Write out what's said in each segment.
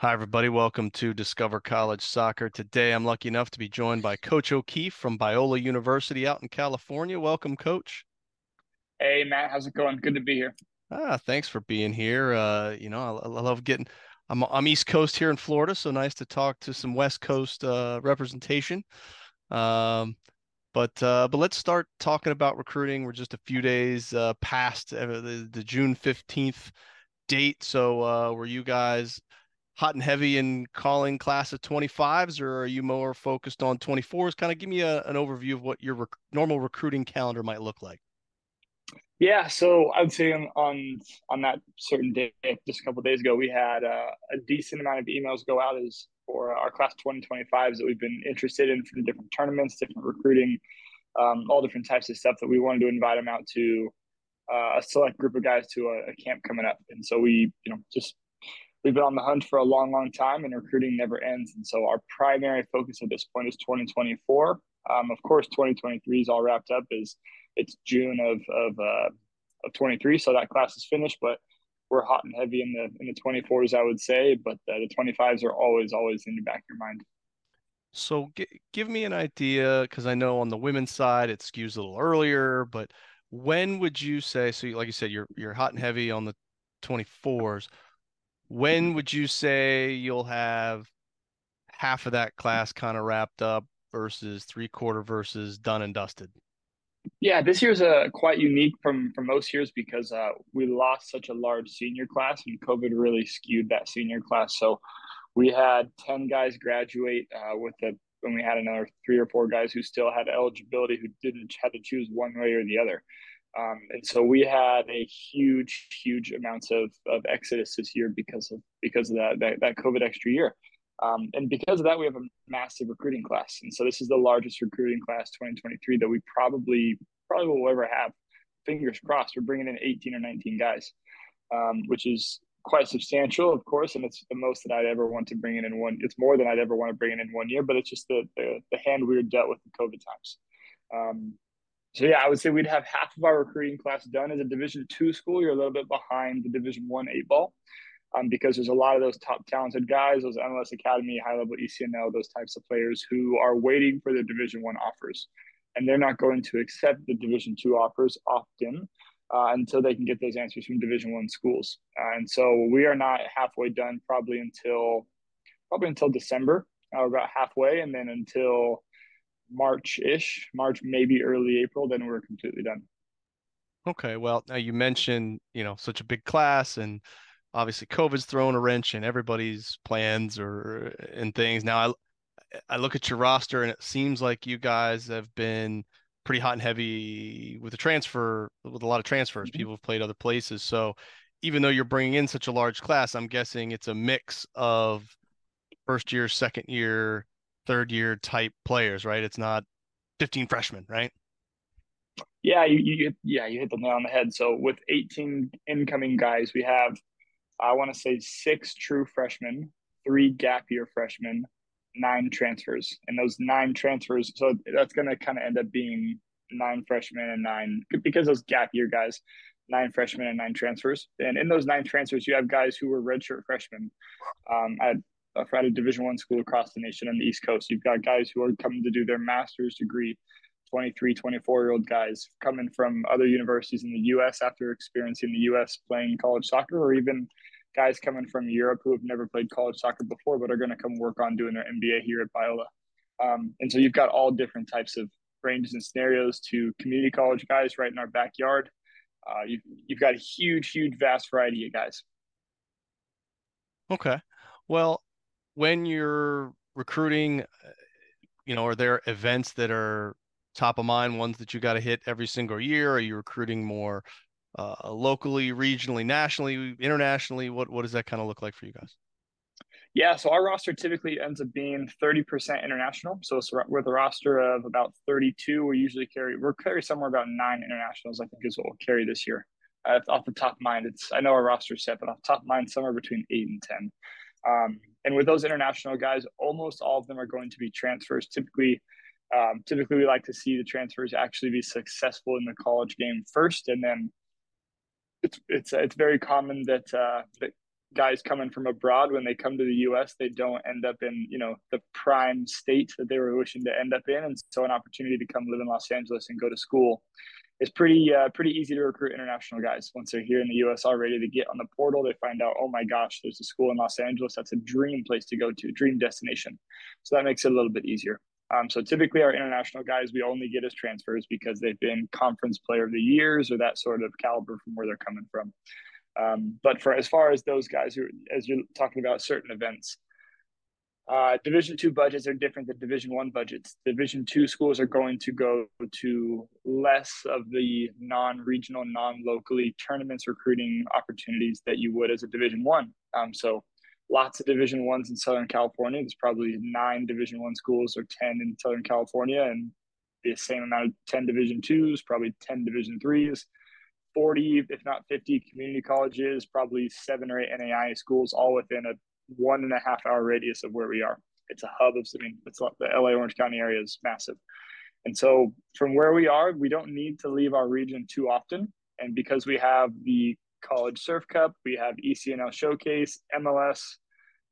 Hi, everybody. Welcome to Discover College Soccer. Today, I'm lucky enough to be joined by Coach O'Keefe from Biola University out in California. Welcome, Coach. Hey, Matt. How's it going? Good to be here. Ah, thanks for being here. Uh, you know, I, I, love getting. I'm I'm East Coast here in Florida, so nice to talk to some West Coast uh, representation. Um, but uh, but let's start talking about recruiting. We're just a few days uh, past uh, the, the June 15th date. So uh, were you guys hot and heavy in calling class of 25s or are you more focused on 24s kind of give me a, an overview of what your rec- normal recruiting calendar might look like. Yeah so i would say on on, on that certain day just a couple days ago we had uh, a decent amount of emails go out as for our class 2025s that we've been interested in from different tournaments different recruiting um, all different types of stuff that we wanted to invite them out to uh, a select group of guys to a, a camp coming up. And so we you know just we've been on the hunt for a long, long time, and recruiting never ends. And so our primary focus at this point is 2024. Um, of course, 2023 is all wrapped up. Is it's June of of uh, of 23, so that class is finished. But we're hot and heavy in the in the 24s, I would say. But the 25s are always always in the back of your mind. So g- give me an idea, because I know on the women's side it skews a little earlier, but when would you say? So, like you said, you're you're hot and heavy on the 24s when would you say you'll have half of that class kind of wrapped up versus three quarter versus done and dusted? Yeah, this year's a uh, quite unique from from most years because uh, we lost such a large senior class and COVID really skewed that senior class. So we had ten guys graduate uh, with the and we had another three or four guys who still had eligibility who didn't had to choose one way or the other. Um, and so we had a huge, huge amounts of, of exodus this year because of because of that that, that COVID extra year. Um, and because of that, we have a massive recruiting class. And so this is the largest recruiting class 2023 that we probably probably will ever have. Fingers crossed, we're bringing in 18 or 19 guys, um, which is quite substantial, of course, and it's the most that I'd ever want to bring in in one. It's more than I'd ever want to bring in in one year, but it's just the the, the hand we were dealt with the COVID times. Um, so yeah, I would say we'd have half of our recruiting class done as a Division two school. You're a little bit behind the Division one eight ball, um, because there's a lot of those top talented guys, those MLS Academy, high level ECNL, those types of players who are waiting for their Division one offers, and they're not going to accept the Division two offers often uh, until they can get those answers from Division one schools. Uh, and so we are not halfway done, probably until probably until December. Uh, about halfway, and then until March ish, March, maybe early April, then we're completely done. Okay. Well, now you mentioned, you know, such a big class and obviously COVID's thrown a wrench in everybody's plans or and things. Now I I look at your roster and it seems like you guys have been pretty hot and heavy with the transfer with a lot of transfers. Mm-hmm. People have played other places. So even though you're bringing in such a large class, I'm guessing it's a mix of first year, second year, third year type players, right? It's not 15 freshmen, right? Yeah, you, you yeah, you hit the nail on the head. So with 18 incoming guys, we have I want to say six true freshmen, three gap year freshmen, nine transfers. And those nine transfers, so that's going to kind of end up being nine freshmen and nine because those gap year guys, nine freshmen and nine transfers. And in those nine transfers, you have guys who were redshirt freshmen um, at at a Division One school across the nation on the East Coast. You've got guys who are coming to do their master's degree, 23, 24 year old guys coming from other universities in the U.S. after experiencing the U.S. playing college soccer, or even guys coming from Europe who have never played college soccer before, but are going to come work on doing their MBA here at Biola. Um, and so you've got all different types of ranges and scenarios to community college guys right in our backyard. Uh, you, you've got a huge, huge, vast variety of guys. Okay. Well, when you're recruiting, uh, you know, are there events that are top of mind, ones that you got to hit every single year? Are you recruiting more uh, locally, regionally, nationally, internationally? What what does that kind of look like for you guys? Yeah, so our roster typically ends up being 30% international. So with a roster of about 32, we usually carry we're carry somewhere about nine internationals. I think is what we'll carry this year. Uh, off the top of mind, it's I know our roster set, but off top of mind, somewhere between eight and ten. Um, and with those international guys, almost all of them are going to be transfers. Typically, um, typically we like to see the transfers actually be successful in the college game first, and then it's it's it's very common that uh, that guys coming from abroad when they come to the U.S. they don't end up in you know the prime state that they were wishing to end up in, and so an opportunity to come live in Los Angeles and go to school is pretty uh, pretty easy to recruit international guys once they're here in the U.S. already. They get on the portal, they find out, oh my gosh, there's a school in Los Angeles that's a dream place to go to, dream destination. So that makes it a little bit easier. Um, so typically, our international guys we only get as transfers because they've been conference player of the years or that sort of caliber from where they're coming from. Um, but for as far as those guys who, as you're talking about certain events, uh, division two budgets are different than division one budgets. Division two schools are going to go to less of the non-regional, non-locally tournaments recruiting opportunities that you would as a division one. Um, so lots of division ones in southern california there's probably nine division one schools or 10 in southern california and the same amount of 10 division twos probably 10 division threes 40 if not 50 community colleges probably seven or eight nai schools all within a one and a half hour radius of where we are it's a hub of i mean it's like the la orange county area is massive and so from where we are we don't need to leave our region too often and because we have the College Surf Cup. We have ECNL Showcase, MLS,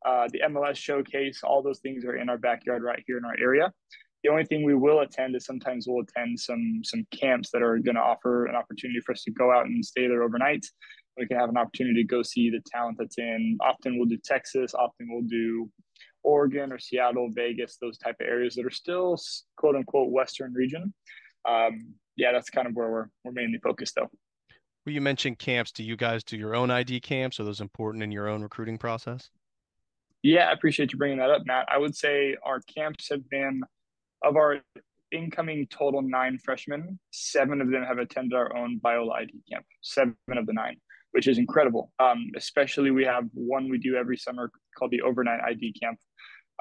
uh, the MLS Showcase. All those things are in our backyard right here in our area. The only thing we will attend is sometimes we'll attend some some camps that are going to offer an opportunity for us to go out and stay there overnight. We can have an opportunity to go see the talent that's in. Often we'll do Texas. Often we'll do Oregon or Seattle, Vegas, those type of areas that are still quote unquote Western region. Um, yeah, that's kind of where we're we're mainly focused though. Well, you mentioned camps. Do you guys do your own ID camps? Are those important in your own recruiting process? Yeah, I appreciate you bringing that up, Matt. I would say our camps have been of our incoming total nine freshmen, seven of them have attended our own Biola ID camp. Seven of the nine, which is incredible. Um, especially we have one we do every summer called the overnight ID camp.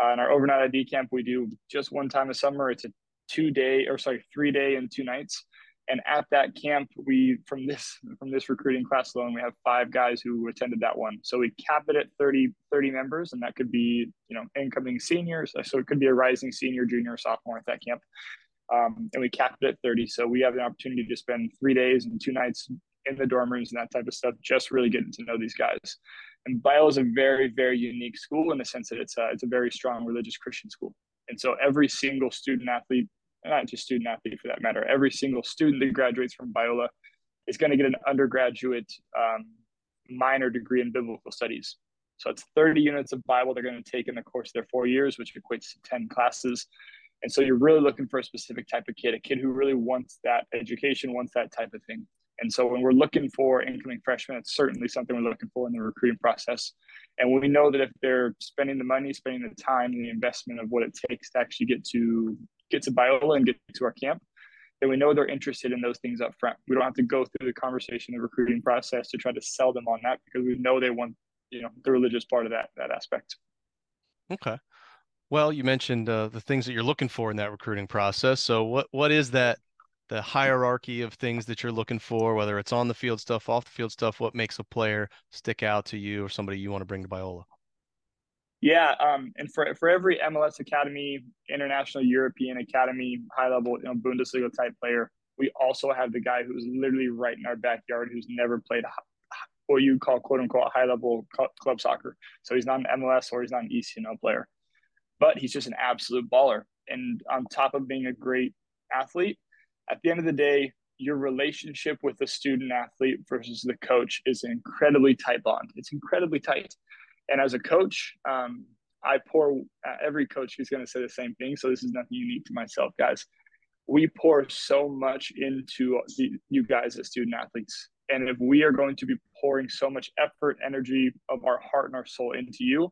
Uh, and our overnight ID camp we do just one time a summer. It's a two day or sorry, three day and two nights and at that camp we from this from this recruiting class alone we have five guys who attended that one. So we cap it at 30 30 members and that could be you know incoming seniors. So it could be a rising senior junior sophomore at that camp. Um, and we capped it at 30 so we have an opportunity to spend three days and two nights in the dorm rooms and that type of stuff just really getting to know these guys. And Biola is a very very unique school in the sense that it's a, it's a very strong religious christian school. And so every single student athlete not just student athlete for that matter, every single student that graduates from Biola is going to get an undergraduate um, minor degree in biblical studies. So it's 30 units of Bible they're going to take in the course of their four years, which equates to 10 classes. And so you're really looking for a specific type of kid, a kid who really wants that education, wants that type of thing. And so when we're looking for incoming freshmen, it's certainly something we're looking for in the recruiting process. And we know that if they're spending the money, spending the time, the investment of what it takes to actually get to get to Biola and get to our camp, then we know they're interested in those things up front. We don't have to go through the conversation, the recruiting process to try to sell them on that because we know they want, you know, the religious part of that that aspect. Okay. Well, you mentioned uh, the things that you're looking for in that recruiting process. So, what what is that the hierarchy of things that you're looking for, whether it's on the field stuff, off the field stuff? What makes a player stick out to you or somebody you want to bring to Biola? Yeah, um, and for for every MLS academy, international European academy, high level, you know, Bundesliga type player, we also have the guy who's literally right in our backyard, who's never played what you call quote unquote high level club soccer. So he's not an MLS or he's not an ECNL player, but he's just an absolute baller. And on top of being a great athlete, at the end of the day, your relationship with the student athlete versus the coach is an incredibly tight bond. It's incredibly tight. And as a coach, um, I pour uh, every coach who's going to say the same thing. So this is nothing unique to myself, guys. We pour so much into the, you guys as student athletes. And if we are going to be pouring so much effort, energy of our heart and our soul into you,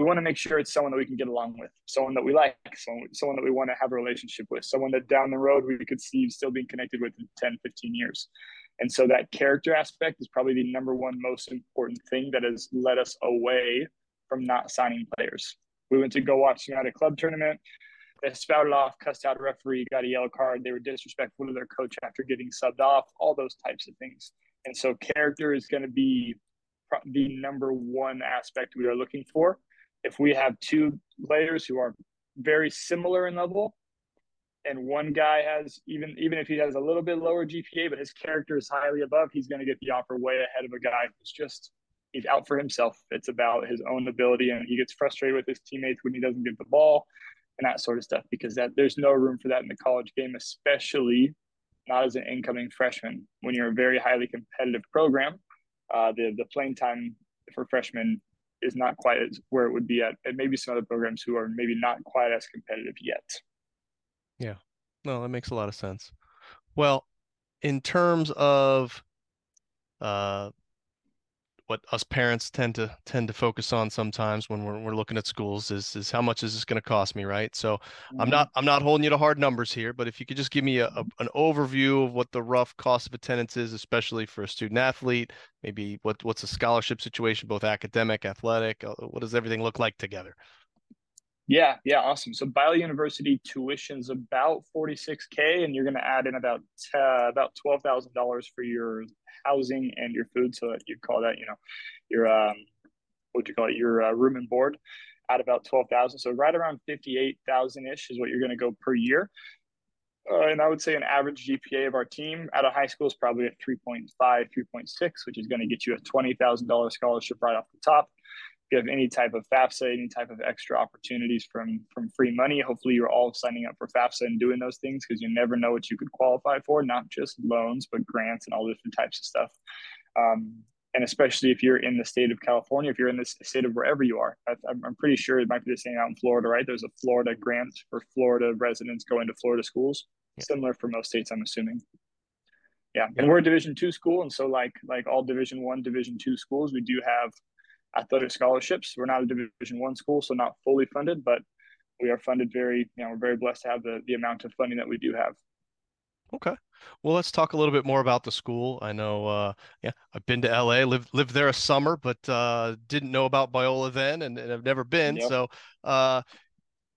we want to make sure it's someone that we can get along with, someone that we like, someone, someone that we want to have a relationship with, someone that down the road we could see still being connected with in 10, 15 years. And so that character aspect is probably the number one most important thing that has led us away from not signing players. We went to go watch at a club tournament. They spouted off, cussed out a referee, got a yellow card. They were disrespectful to their coach after getting subbed off, all those types of things. And so character is going to be the number one aspect we are looking for. If we have two players who are very similar in level, and one guy has even even if he has a little bit lower GPA, but his character is highly above, he's going to get the offer way ahead of a guy who's just he's out for himself. It's about his own ability, and he gets frustrated with his teammates when he doesn't get the ball and that sort of stuff because that there's no room for that in the college game, especially not as an incoming freshman. When you're a very highly competitive program, uh, the the playing time for freshmen is not quite as where it would be at, at maybe some other programs who are maybe not quite as competitive yet. Yeah, no, that makes a lot of sense. Well, in terms of uh, what us parents tend to tend to focus on sometimes when we're, we're looking at schools is is how much is this going to cost me right so mm-hmm. i'm not i'm not holding you to hard numbers here but if you could just give me a, a, an overview of what the rough cost of attendance is especially for a student athlete maybe what what's the scholarship situation both academic athletic uh, what does everything look like together yeah, yeah, awesome. So Biola University tuition's about 46k, and you're going to add in about uh, about twelve thousand dollars for your housing and your food. So that you'd call that, you know, your um, what do you call it, your uh, room and board, at about twelve thousand. So right around fifty-eight thousand ish is what you're going to go per year. Uh, and I would say an average GPA of our team at a high school is probably at 3.5, 3.6, which is going to get you a $20,000 scholarship right off the top you have any type of FAFSA, any type of extra opportunities from from free money, hopefully you're all signing up for FAFSA and doing those things because you never know what you could qualify for, not just loans, but grants and all different types of stuff. Um, and especially if you're in the state of California, if you're in the state of wherever you are, I, am pretty sure it might be the same out in Florida, right? There's a Florida grant for Florida residents going to Florida schools, yeah. similar for most states, I'm assuming. Yeah, and we're a Division two school, and so like like all Division one, Division two schools, we do have athletic scholarships. We're not a Division One school, so not fully funded, but we are funded very. You know, we're very blessed to have the the amount of funding that we do have. Okay. Well, let's talk a little bit more about the school. I know, uh, yeah, I've been to LA, lived lived there a summer, but uh, didn't know about Biola then, and, and I've never been. Yep. So, uh,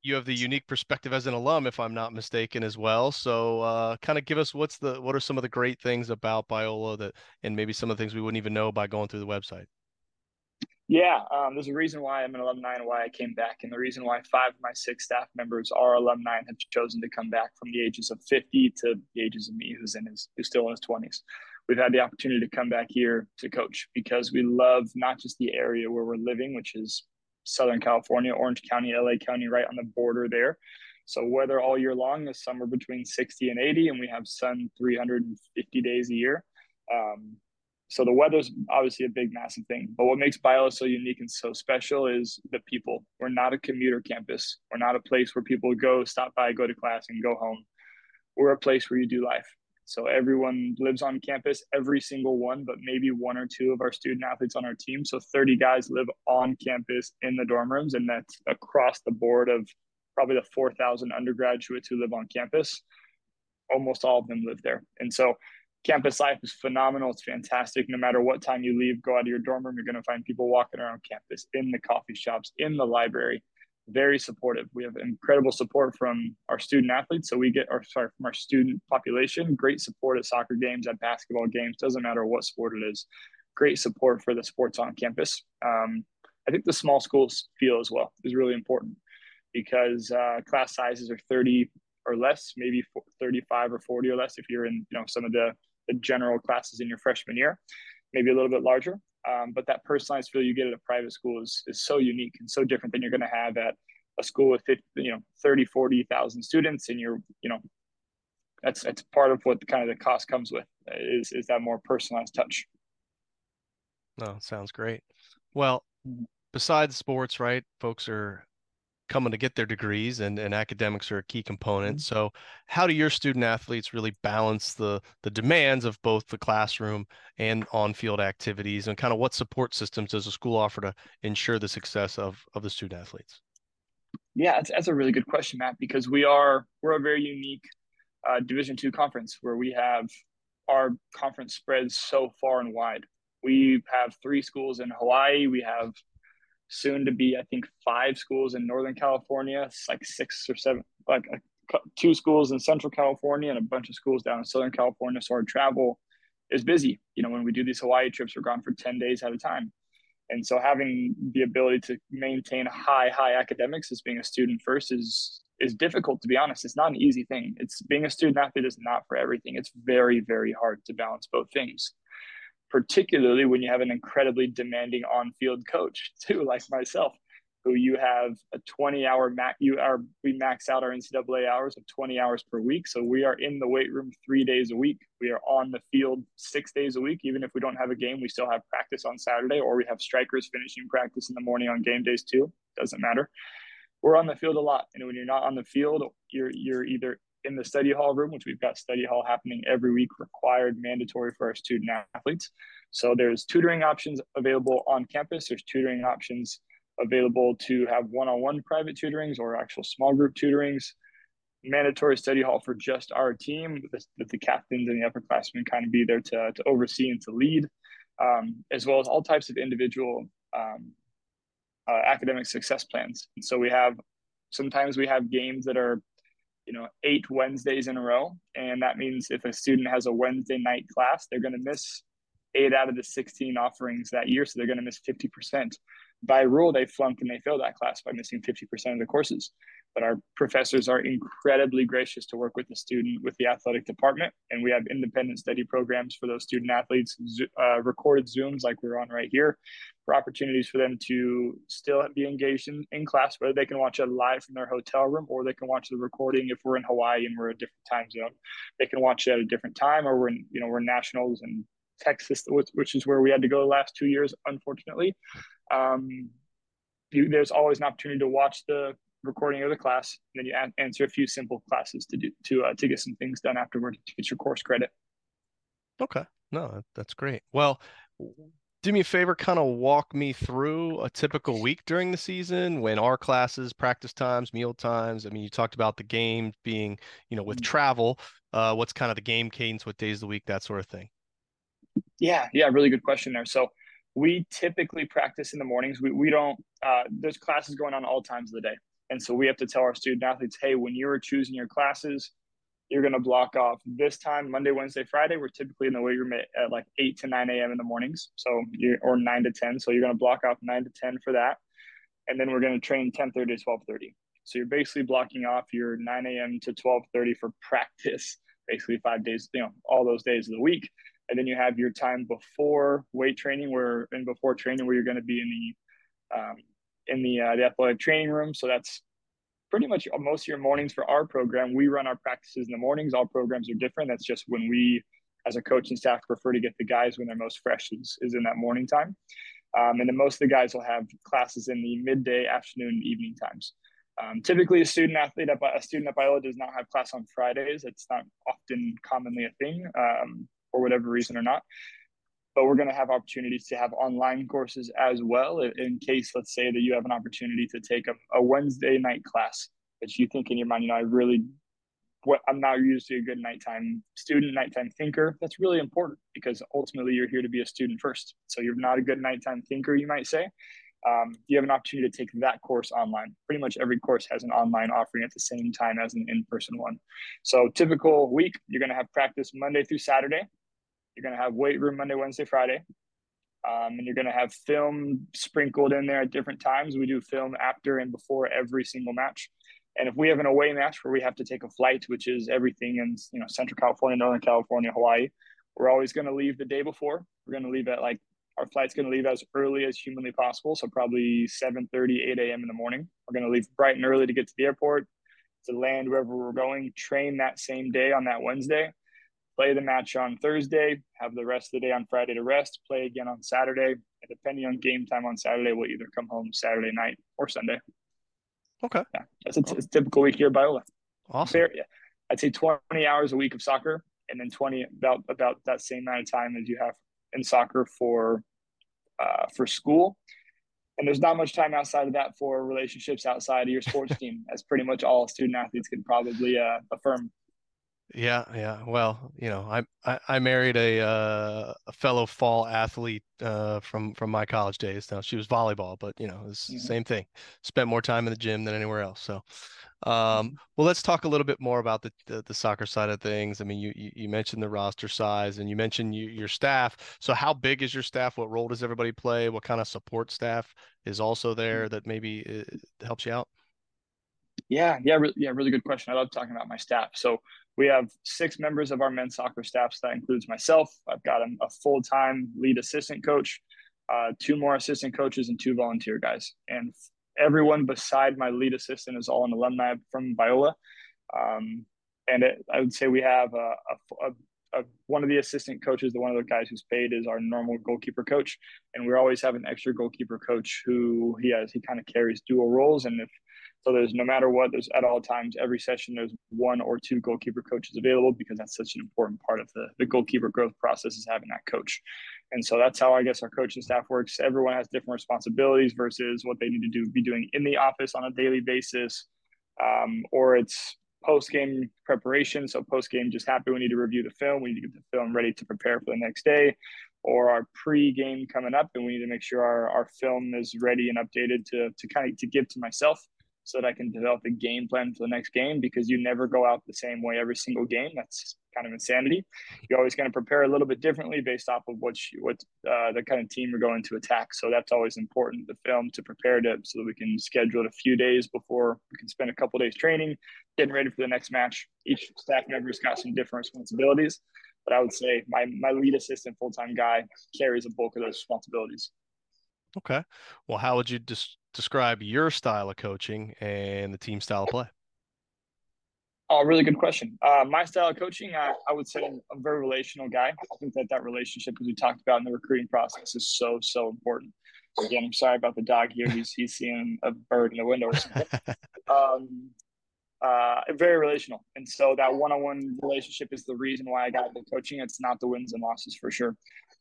you have the unique perspective as an alum, if I'm not mistaken, as well. So, uh, kind of give us what's the what are some of the great things about Biola that, and maybe some of the things we wouldn't even know by going through the website. Yeah, um, there's a reason why I'm an alumni and why I came back, and the reason why five of my six staff members are alumni and have chosen to come back from the ages of 50 to the ages of me, who's in his who's still in his 20s. We've had the opportunity to come back here to coach because we love not just the area where we're living, which is Southern California, Orange County, LA County, right on the border there. So weather all year long is somewhere between 60 and 80, and we have sun 350 days a year. Um, so the weather's obviously a big, massive thing. But what makes Biola so unique and so special is the people. We're not a commuter campus. We're not a place where people go, stop by, go to class, and go home. We're a place where you do life. So everyone lives on campus, every single one, but maybe one or two of our student athletes on our team. So 30 guys live on campus in the dorm rooms, and that's across the board of probably the 4,000 undergraduates who live on campus. Almost all of them live there. And so campus life is phenomenal. It's fantastic. No matter what time you leave, go out of your dorm room, you're going to find people walking around campus, in the coffee shops, in the library. Very supportive. We have incredible support from our student athletes. So we get, or sorry, from our student population. Great support at soccer games, at basketball games. Doesn't matter what sport it is. Great support for the sports on campus. Um, I think the small schools feel as well is really important because uh, class sizes are 30 or less, maybe 35 or 40 or less if you're in you know some of the the general classes in your freshman year, maybe a little bit larger. Um, but that personalized feel you get at a private school is, is so unique and so different than you're going to have at a school with 50, you know 30 40,000 students and you're you know that's that's part of what the, kind of the cost comes with is is that more personalized touch. No, sounds great. Well, mm-hmm. besides sports, right? Folks are coming to get their degrees and, and academics are a key component. Mm-hmm. So how do your student athletes really balance the the demands of both the classroom and on-field activities and kind of what support systems does the school offer to ensure the success of of the student athletes? Yeah, that's, that's a really good question, Matt, because we are we're a very unique uh, Division two conference where we have our conference spreads so far and wide. We have three schools in Hawaii. We have soon to be, I think, five schools in Northern California. Like six or seven, like two schools in Central California and a bunch of schools down in Southern California. So our travel is busy. You know, when we do these Hawaii trips, we're gone for 10 days at a time. And so having the ability to maintain high, high academics as being a student first is is difficult to be honest. It's not an easy thing. It's being a student athlete is not for everything. It's very, very hard to balance both things particularly when you have an incredibly demanding on-field coach too, like myself, who you have a 20 hour max, you are, we max out our NCAA hours of 20 hours per week. So we are in the weight room three days a week. We are on the field six days a week. Even if we don't have a game, we still have practice on Saturday or we have strikers finishing practice in the morning on game days too. Doesn't matter. We're on the field a lot. And when you're not on the field, you're, you're either in the study hall room, which we've got study hall happening every week, required mandatory for our student athletes. So there's tutoring options available on campus. There's tutoring options available to have one-on-one private tutorings or actual small group tutorings. Mandatory study hall for just our team, that the captains and the upperclassmen kind of be there to, to oversee and to lead, um, as well as all types of individual um, uh, academic success plans. And so we have sometimes we have games that are you know eight wednesdays in a row. And that means if a student has a wednesday night class they're going to miss eight out of the 16 offerings that year. So they're going to miss 50% by rule they flunk and they fail that class by missing 50% of the courses. But our professors are incredibly gracious to work with the student with the athletic department. And we have independent study programs for those student athletes uh, recorded zooms like we're on right here for opportunities for them to still be engaged in, in class whether they can watch it live from their hotel room or they can watch the recording if we're in hawaii and we're a different time zone they can watch it at a different time or we're in you know we're nationals and texas which is where we had to go the last two years unfortunately um, you, there's always an opportunity to watch the recording of the class. And then you answer a few simple classes to do to uh, to get some things done afterward to get your course credit. Okay, no, that's great. Well, do me a favor, kind of walk me through a typical week during the season when our classes, practice times, meal times. I mean, you talked about the game being, you know, with mm-hmm. travel. Uh, what's kind of the game cadence? What days of the week? That sort of thing. Yeah, yeah, really good question there. So we typically practice in the mornings. We we don't. Uh, there's classes going on all times of the day. And so we have to tell our student athletes, hey, when you're choosing your classes, you're going to block off this time, Monday, Wednesday, Friday. We're typically in the weight room at, at like 8 to 9 a.m. in the mornings. So you or 9 to 10. So you're going to block off 9 to 10 for that. And then we're going to train 10:30 to 12:30. So you're basically blocking off your 9 a.m. to 12:30 for practice, basically five days, you know, all those days of the week. And then you have your time before weight training, where and before training, where you're going to be in the um, in the uh, the athletic training room. So that's pretty much most of your mornings for our program. We run our practices in the mornings. All programs are different. That's just when we, as a coaching staff, prefer to get the guys when they're most fresh is, is in that morning time. Um, and then most of the guys will have classes in the midday, afternoon, evening times. Um, typically, a student athlete at a student at Biola does not have class on Fridays. It's not often commonly a thing um, for whatever reason or not but we're going to have opportunities to have online courses as well in case let's say that you have an opportunity to take a, a wednesday night class that you think in your mind you know i really what i'm not usually a good nighttime student nighttime thinker that's really important because ultimately you're here to be a student first so you're not a good nighttime thinker you might say um, you have an opportunity to take that course online. Pretty much every course has an online offering at the same time as an in-person one. So typical week, you're going to have practice Monday through Saturday. You're going to have weight room Monday, Wednesday, Friday. Um, and you're going to have film sprinkled in there at different times. We do film after and before every single match. And if we have an away match where we have to take a flight, which is everything in you know Central California, Northern California, Hawaii, we're always going to leave the day before. We're going to leave at like our flight's going to leave as early as humanly possible, so probably 7:30, 8 a.m. in the morning. We're going to leave bright and early to get to the airport, to land wherever we're going, train that same day on that Wednesday, play the match on Thursday, have the rest of the day on Friday to rest, play again on Saturday. And depending on game time on Saturday, we'll either come home Saturday night or Sunday. Okay. Yeah, that's a, t- a typical week here at Biola. Awesome. Fair, yeah. I'd say 20 hours a week of soccer and then 20 about about that same amount of time as you have in soccer for uh, for school and there's not much time outside of that for relationships outside of your sports team as pretty much all student athletes can probably uh, affirm yeah yeah well you know i i, I married a uh, a fellow fall athlete uh, from from my college days now she was volleyball but you know it's mm-hmm. same thing spent more time in the gym than anywhere else so um, mm-hmm. well, let's talk a little bit more about the, the, the soccer side of things. I mean, you you mentioned the roster size, and you mentioned you, your staff. So, how big is your staff? What role does everybody play? What kind of support staff is also mm-hmm. there that maybe uh, helps you out? Yeah, yeah, re- yeah. Really good question. I love talking about my staff. So we have six members of our men's soccer staff. So that includes myself. I've got a, a full time lead assistant coach, uh, two more assistant coaches, and two volunteer guys. And everyone beside my lead assistant is all an alumni from Biola. Um, and it, I would say we have a, a, a, one of the assistant coaches, the one of the guys who's paid is our normal goalkeeper coach. And we always have an extra goalkeeper coach who he has, he kind of carries dual roles. And if so there's no matter what, there's at all times, every session, there's one or two goalkeeper coaches available because that's such an important part of the, the goalkeeper growth process is having that coach. And so that's how I guess our coaching staff works. Everyone has different responsibilities versus what they need to do, be doing in the office on a daily basis, um, or it's post game preparation. So post game, just happy we need to review the film. We need to get the film ready to prepare for the next day, or our pre game coming up, and we need to make sure our, our film is ready and updated to to kind of to give to myself so that I can develop a game plan for the next game because you never go out the same way every single game. That's kind of insanity. You're always going to prepare a little bit differently based off of what you, what uh, the kind of team you're going to attack. So that's always important. The film to prepare to so that we can schedule it a few days before we can spend a couple days training, getting ready for the next match. Each staff member's got some different responsibilities, but I would say my my lead assistant full time guy carries a bulk of those responsibilities. Okay. Well, how would you just describe your style of coaching and the team style of play? Oh, really good question. Uh, my style of coaching, I, I would say I'm a very relational guy. I think that that relationship, as we talked about in the recruiting process, is so so important. Again, I'm sorry about the dog here. He's he's seeing a bird in the window or something. um, uh, very relational, and so that one-on-one relationship is the reason why I got into coaching. It's not the wins and losses for sure.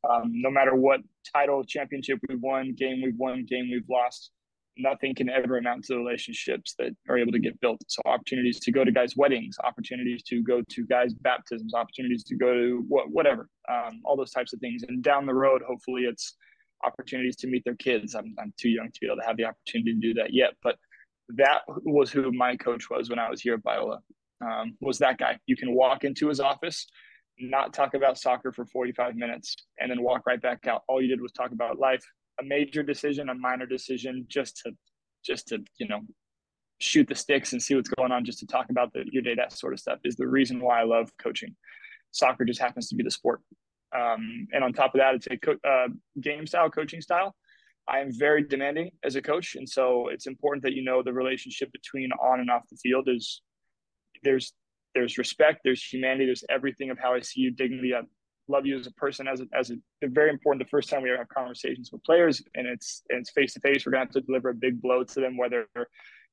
Um, no matter what title, championship we've won, game we've won, game we've lost, nothing can ever amount to the relationships that are able to get built. So opportunities to go to guys' weddings, opportunities to go to guys' baptisms, opportunities to go to what, whatever, um, all those types of things. And down the road, hopefully, it's opportunities to meet their kids. I'm, I'm too young to be able to have the opportunity to do that yet, but that was who my coach was when I was here at Biola. Um, was that guy? You can walk into his office, not talk about soccer for 45 minutes, and then walk right back out. All you did was talk about life, a major decision, a minor decision, just to just to you know shoot the sticks and see what's going on, just to talk about the, your day, that sort of stuff is the reason why I love coaching. Soccer just happens to be the sport. Um, and on top of that, it's a co- uh, game style, coaching style. I am very demanding as a coach, and so it's important that you know the relationship between on and off the field is there's there's respect, there's humanity, there's everything of how I see you, dignity, I love you as a person as a, as a very important the first time we ever have conversations with players and it's and it's face to face we're to have to deliver a big blow to them whether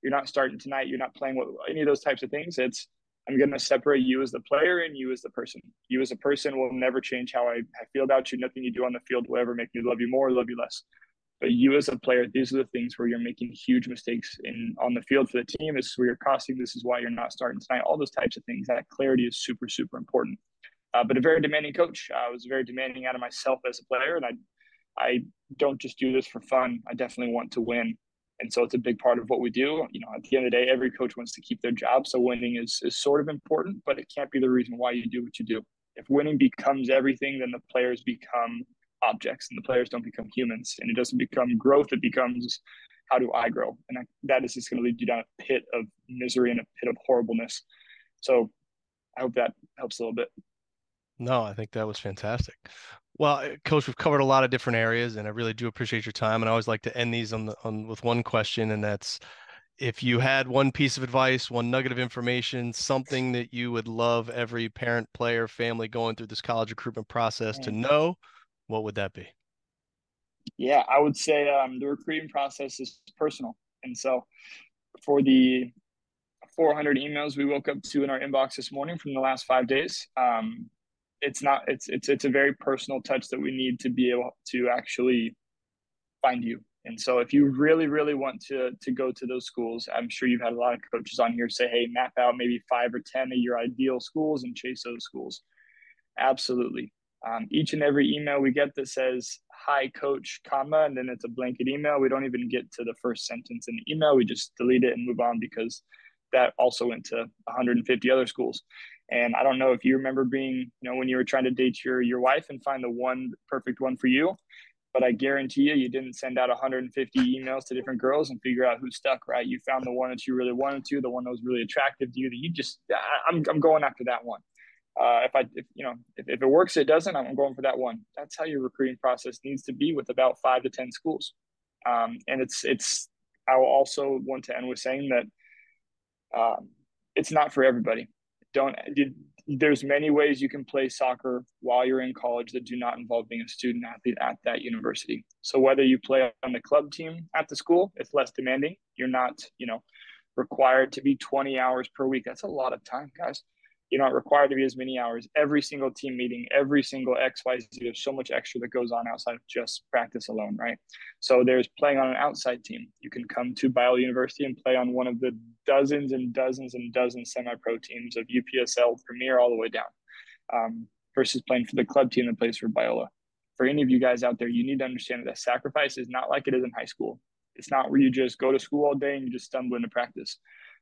you're not starting tonight you're not playing with any of those types of things. It's i'm to separate you as the player and you as the person. You as a person will never change how I, I feel about you. Nothing you do on the field will ever make me love you more or love you less but you as a player these are the things where you're making huge mistakes in on the field for the team this is where you're costing this is why you're not starting tonight all those types of things that clarity is super super important uh, but a very demanding coach. I was very demanding out of myself as a player, and I I don't just do this for fun. I definitely want to win, and so it's a big part of what we do. You know, at the end of the day, every coach wants to keep their job, so winning is is sort of important, but it can't be the reason why you do what you do. If winning becomes everything, then the players become objects, and the players don't become humans, and it doesn't become growth. It becomes how do I grow, and I, that is just going to lead you down a pit of misery and a pit of horribleness. So I hope that helps a little bit. No, I think that was fantastic. Well, eh, Coach, we've covered a lot of different areas, and I really do appreciate your time. And I always like to end these on the on with one question, and that's if you had one piece of advice, one nugget of information, something that you would love every parent, player, family going through this college recruitment process to mm. know, what would that be? Yeah, I would say um, the recruiting process is personal. And so for the 400 emails we woke up to in our inbox this morning from the last five days, um, it's not, it's, it's, it's a very personal touch that we need to be able to actually find you and so if you really, really want to to go to those schools, I'm sure you've had a lot of coaches on here say, hey, map out maybe five or 10 of your ideal schools and chase those schools. Absolutely. Um, each and every email we get that says, hi, coach, comma, and then it's a blanket email. We don't even get to the first sentence in the email. We just delete it and move on because that also went to 150 other schools. And I don't know if you remember being, you know, when you were trying to date your your wife and find the one perfect one for you but I guarantee you, you didn't send out 150 emails to different girls and figure out who stuck, right? You found the one that you really wanted to, the one that was really attractive to you that you just, I'm, I'm going after that one. Uh, if I, if, you know, if, if it works, it doesn't, I'm going for that one. That's how your recruiting process needs to be with about five to 10 schools. Um, and it's, it's, I will also want to end with saying that um, it's not for everybody. Don't, there's many ways you can play soccer while you're in college that do not involve being a student athlete at that university. So whether you play on the club team at the school, it's less demanding. You're not, you know, required to be 20 hours per week. That's a lot of time, guys you're not required to be as many hours. Every single team meeting every single xyz there's so much extra that goes on outside of just practice alone right? So there's playing on an outside team. You can come to biola university and play on one of the dozens and dozens and dozens semi-pro teams of upsl premier all the way down um, versus playing for the club team that plays for biola. For any of you guys out there you need to understand that sacrifice is not like it is in high school. It's not where you just go to school all day and you just stumble into practice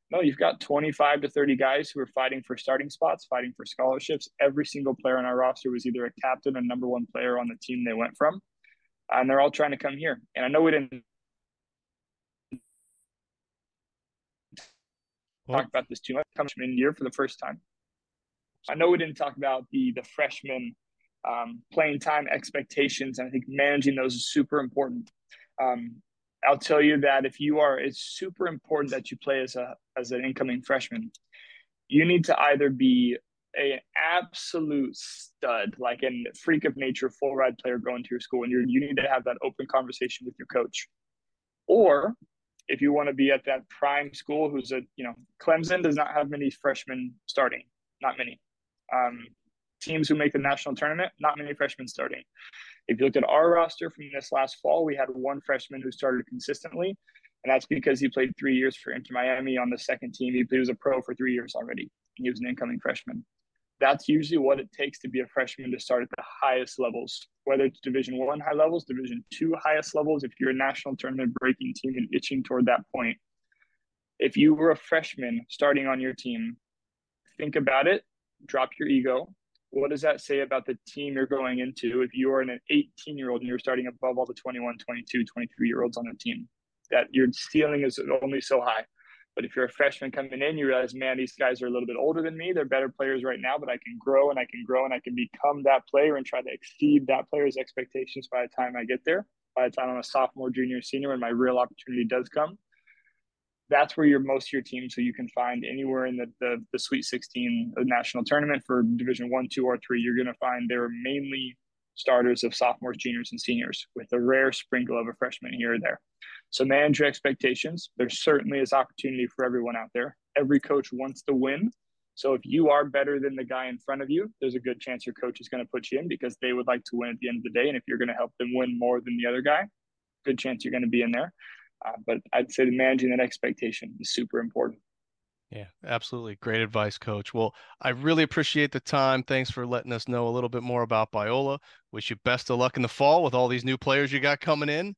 no, you've got 25 to 30 guys who are fighting for starting spots, fighting for scholarships. Every single player on our roster was either a captain or number one player on the team they went from. And they're all trying to come here. And I know we didn't talk about this too much. Coming in year for the first time. I know we didn't talk about the the freshman um, playing time expectations, and I think managing those is super important. Um, I'll tell you that if you are, it's super important that you play as a as an incoming freshman. You need to either be an absolute stud, like a freak of nature, full ride player going to your school, and you you need to have that open conversation with your coach. Or if you want to be at that prime school, who's a you know Clemson does not have many freshmen starting, not many. Um, teams who make the national tournament, not many freshmen starting. If you look at our roster from this last fall, we had one freshman who started consistently, and that's because he played three years for Inter Miami on the second team. He was a pro for three years already. He was an incoming freshman. That's usually what it takes to be a freshman to start at the highest levels, whether it's Division One high levels, Division Two highest levels. If you're a national tournament breaking team and itching toward that point, if you were a freshman starting on your team, think about it, drop your ego, what does that say about the team you're going into if you are an 18 year old and you're starting above all the 21 22 23 year olds on the team that your ceiling is only so high but if you're a freshman coming in you realize man these guys are a little bit older than me they're better players right now but i can grow and i can grow and i can become that player and try to exceed that player's expectations by the time i get there by the time i'm a sophomore junior senior when my real opportunity does come that's where your most of your team. So you can find anywhere in the, the, the Sweet 16 uh, national tournament for Division One, Two, or Three. You're going to find they're mainly starters of sophomores, juniors, and seniors, with a rare sprinkle of a freshman here or there. So manage your expectations. There certainly is opportunity for everyone out there. Every coach wants to win. So if you are better than the guy in front of you, there's a good chance your coach is going to put you in because they would like to win at the end of the day. And if you're going to help them win more than the other guy, good chance you're going to be in there. Uh, but I'd say managing that expectation is super important. Yeah, absolutely. Great advice, coach. Well, I really appreciate the time. Thanks for letting us know a little bit more about Biola. Wish you best of luck in the fall with all these new players you got coming in.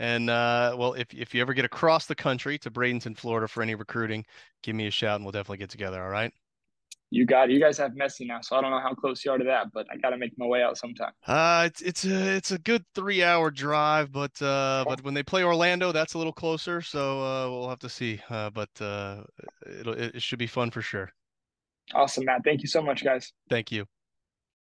And uh, well, if, if you ever get across the country to Bradenton, Florida for any recruiting, give me a shout and we'll definitely get together. All right you got you guys have Messi now, so I don't know how close you are to that, but I got to make my way out sometime. Uh, it's it's a it's a good three hour drive, but uh, but when they play Orlando, that's a little closer, so uh, we'll have to see. Uh, but uh, it'll it should be fun for sure. Awesome, Matt. Thank you so much, guys. Thank you.